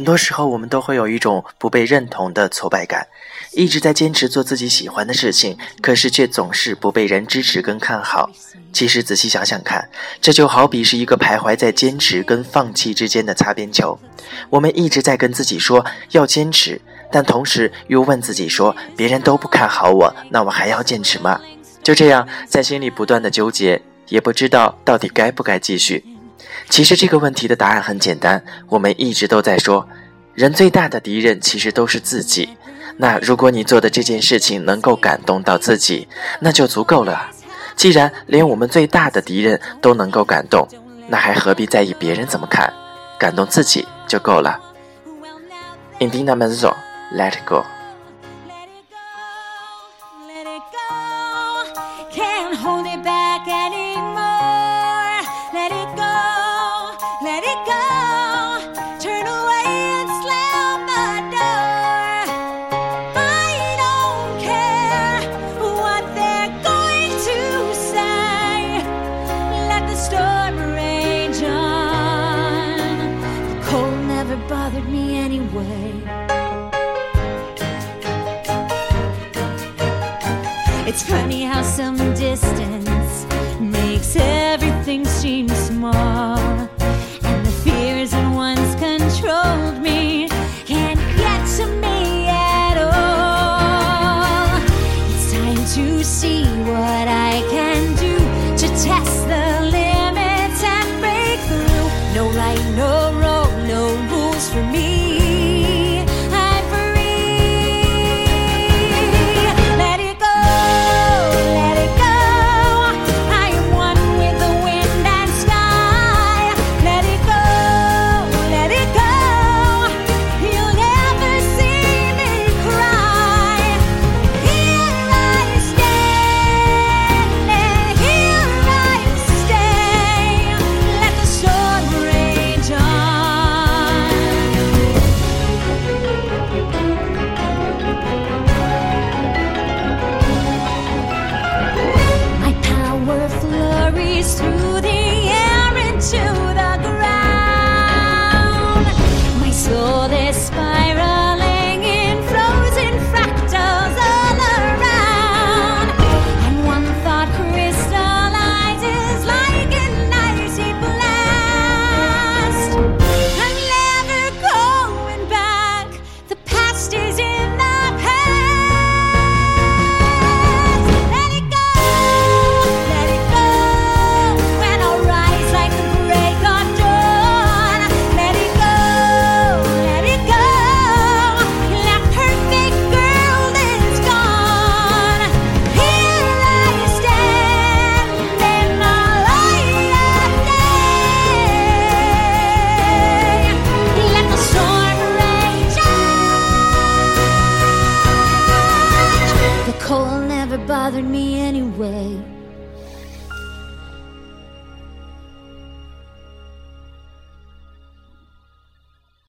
很多时候，我们都会有一种不被认同的挫败感，一直在坚持做自己喜欢的事情，可是却总是不被人支持跟看好。其实仔细想想看，这就好比是一个徘徊在坚持跟放弃之间的擦边球。我们一直在跟自己说要坚持，但同时又问自己说：别人都不看好我，那我还要坚持吗？就这样在心里不断的纠结，也不知道到底该不该继续。其实这个问题的答案很简单，我们一直都在说，人最大的敌人其实都是自己。那如果你做的这件事情能够感动到自己，那就足够了。既然连我们最大的敌人都能够感动，那还何必在意别人怎么看？感动自己就够了。Indina manzo let it Go。It's funny how some distance makes everything seem small. hurt me anyway.